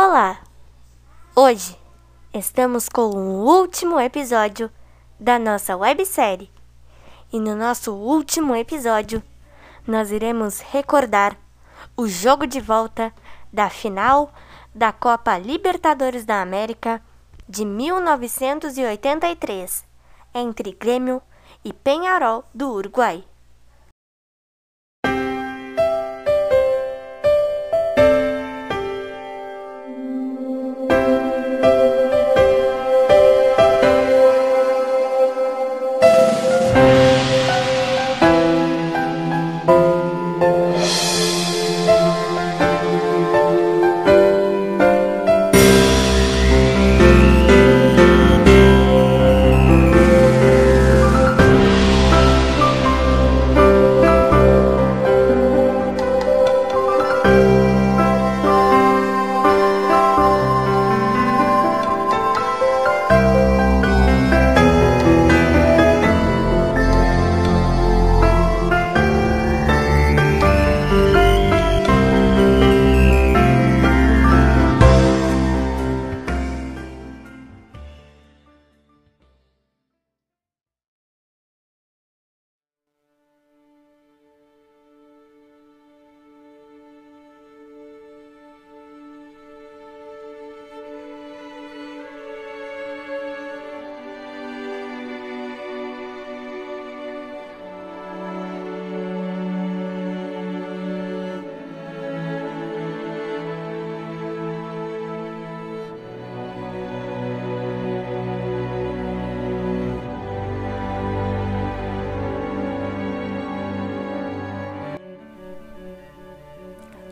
Olá! Hoje estamos com o último episódio da nossa websérie. E no nosso último episódio, nós iremos recordar o jogo de volta da final da Copa Libertadores da América de 1983 entre Grêmio e Penharol do Uruguai.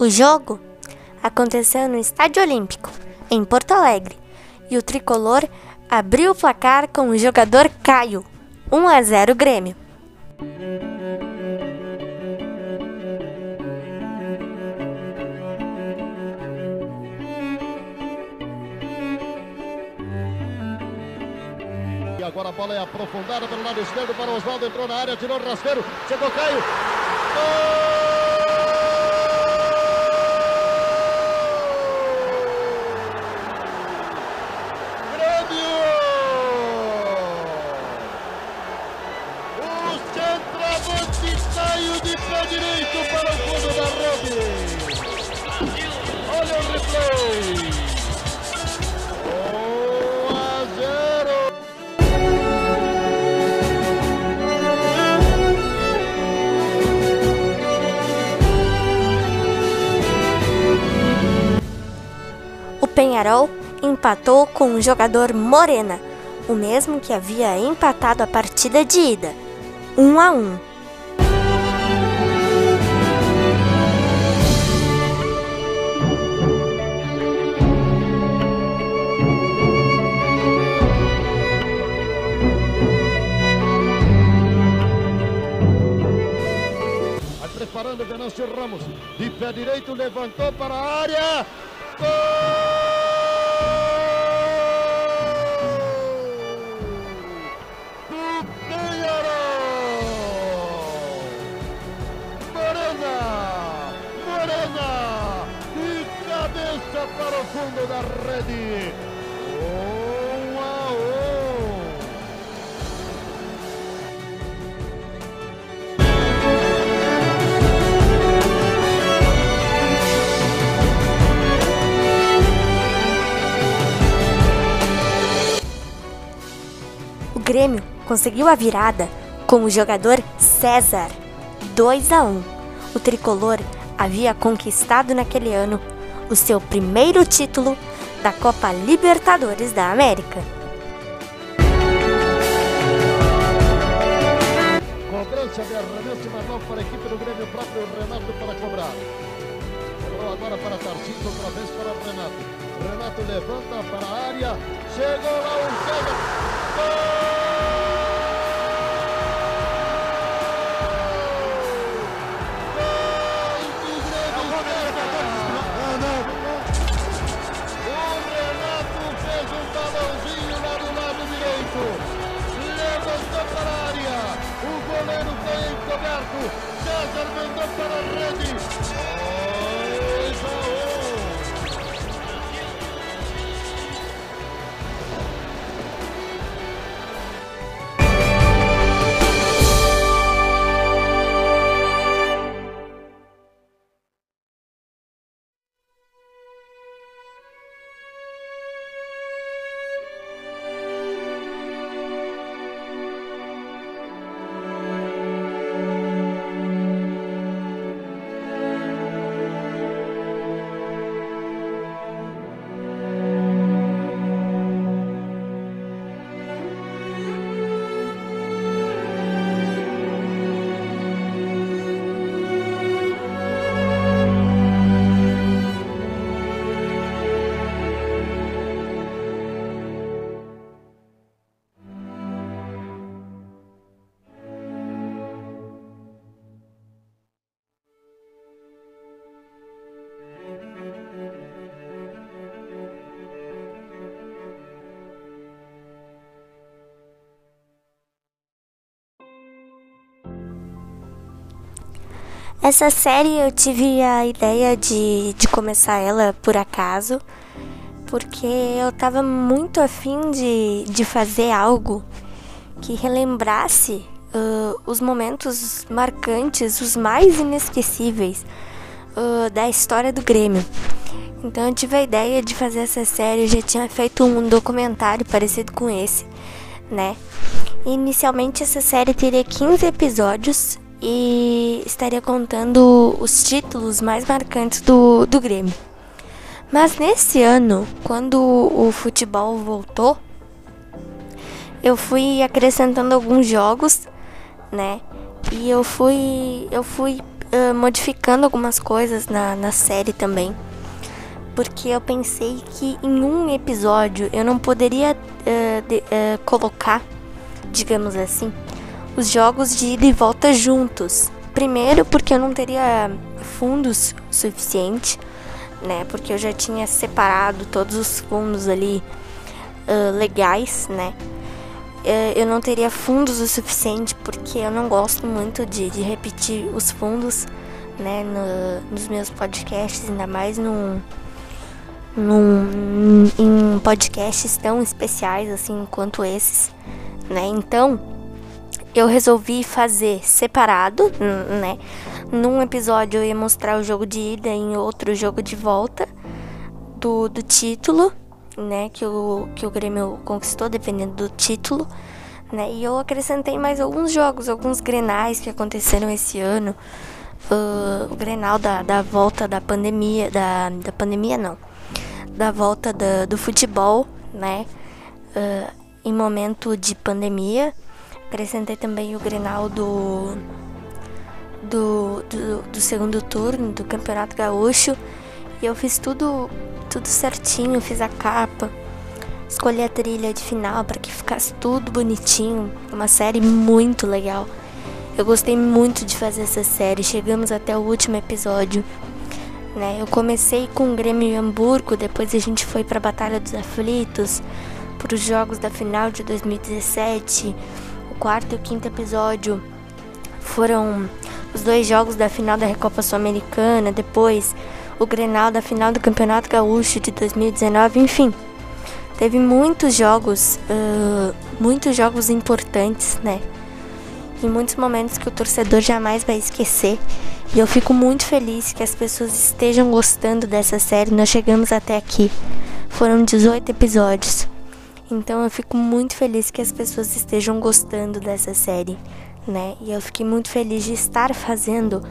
O jogo aconteceu no Estádio Olímpico, em Porto Alegre, e o tricolor abriu o placar com o jogador Caio, 1 a 0 Grêmio. E agora a bola é aprofundada pelo lado esquerdo para o Oswaldo, entrou na área, tirou o raspeiro, chegou Caio. Gol! Penharol empatou com o jogador Morena, o mesmo que havia empatado a partida de ida, 1 a 1. Vai preparando Venâncio Ramos. De pé direito, levantou para a área. Gol! Fundo da rede. Um a um. O Grêmio conseguiu a virada com o jogador César, 2 a 1. O tricolor havia conquistado naquele ano o seu primeiro título da Copa Libertadores da América. Cobrança de arremesso manual para a equipe do Grêmio, próprio Renato para cobrar. Cobrou agora para Tarcísio, outra vez para Renato. Renato levanta para a área, chegou lá o César. O Essa série eu tive a ideia de, de começar ela por acaso, porque eu tava muito afim de, de fazer algo que relembrasse uh, os momentos marcantes, os mais inesquecíveis uh, da história do Grêmio. Então eu tive a ideia de fazer essa série, eu já tinha feito um documentário parecido com esse, né? Inicialmente essa série teria 15 episódios e estaria contando os títulos mais marcantes do, do Grêmio. Mas nesse ano, quando o futebol voltou, eu fui acrescentando alguns jogos, né? E eu fui, eu fui uh, modificando algumas coisas na, na série também. Porque eu pensei que em um episódio eu não poderia uh, de, uh, colocar, digamos assim, os jogos de ida e volta juntos. Primeiro, porque eu não teria fundos suficiente, né? Porque eu já tinha separado todos os fundos ali uh, legais, né? Eu não teria fundos o suficiente porque eu não gosto muito de, de repetir os fundos, né? No, nos meus podcasts, ainda mais num, num, em podcasts tão especiais assim quanto esses, né? Então eu resolvi fazer separado, né? Num episódio eu ia mostrar o jogo de ida, em outro o jogo de volta do, do título, né? Que o, que o Grêmio conquistou, dependendo do título, né? E eu acrescentei mais alguns jogos, alguns grenais que aconteceram esse ano. Uh, o grenal da, da volta da pandemia, da, da pandemia não, da volta da, do futebol, né? Uh, em momento de pandemia Acrescentei também o Grenal do, do, do, do segundo turno do Campeonato Gaúcho. E eu fiz tudo, tudo certinho, fiz a capa, escolhi a trilha de final para que ficasse tudo bonitinho. Uma série muito legal. Eu gostei muito de fazer essa série. Chegamos até o último episódio. Né? Eu comecei com o Grêmio em Hamburgo, depois a gente foi para a Batalha dos Aflitos, para os jogos da final de 2017 quarto e o quinto episódio foram os dois jogos da final da Recopa Sul-Americana, depois o Grenal da final do Campeonato Gaúcho de 2019, enfim. Teve muitos jogos, uh, muitos jogos importantes, né? Em muitos momentos que o torcedor jamais vai esquecer. E eu fico muito feliz que as pessoas estejam gostando dessa série. Nós chegamos até aqui. Foram 18 episódios. Então eu fico muito feliz que as pessoas estejam gostando dessa série, né? E eu fiquei muito feliz de estar fazendo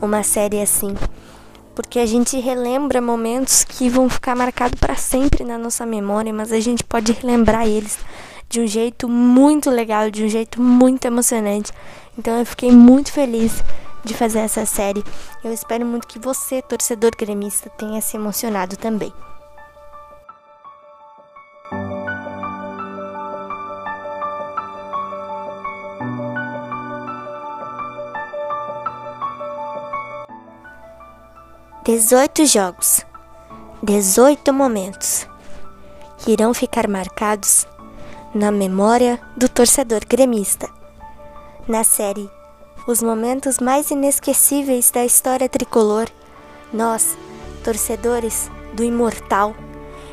uma série assim, porque a gente relembra momentos que vão ficar marcados para sempre na nossa memória, mas a gente pode relembrar eles de um jeito muito legal, de um jeito muito emocionante. Então eu fiquei muito feliz de fazer essa série. Eu espero muito que você, torcedor gremista, tenha se emocionado também. Dezoito jogos, dezoito momentos. Que irão ficar marcados na memória do torcedor gremista. Na série Os Momentos Mais Inesquecíveis da História Tricolor, nós, torcedores do Imortal,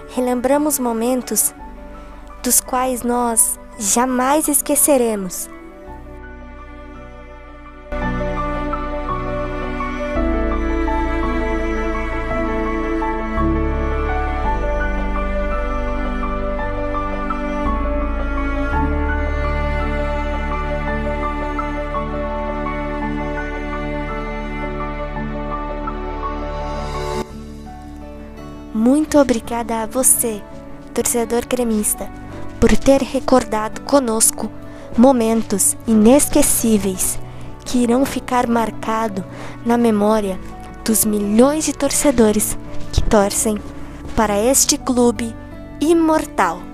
relembramos momentos dos quais nós jamais esqueceremos Muito obrigada a você, torcedor gremista, por ter recordado conosco momentos inesquecíveis que irão ficar marcados na memória dos milhões de torcedores que torcem para este clube imortal.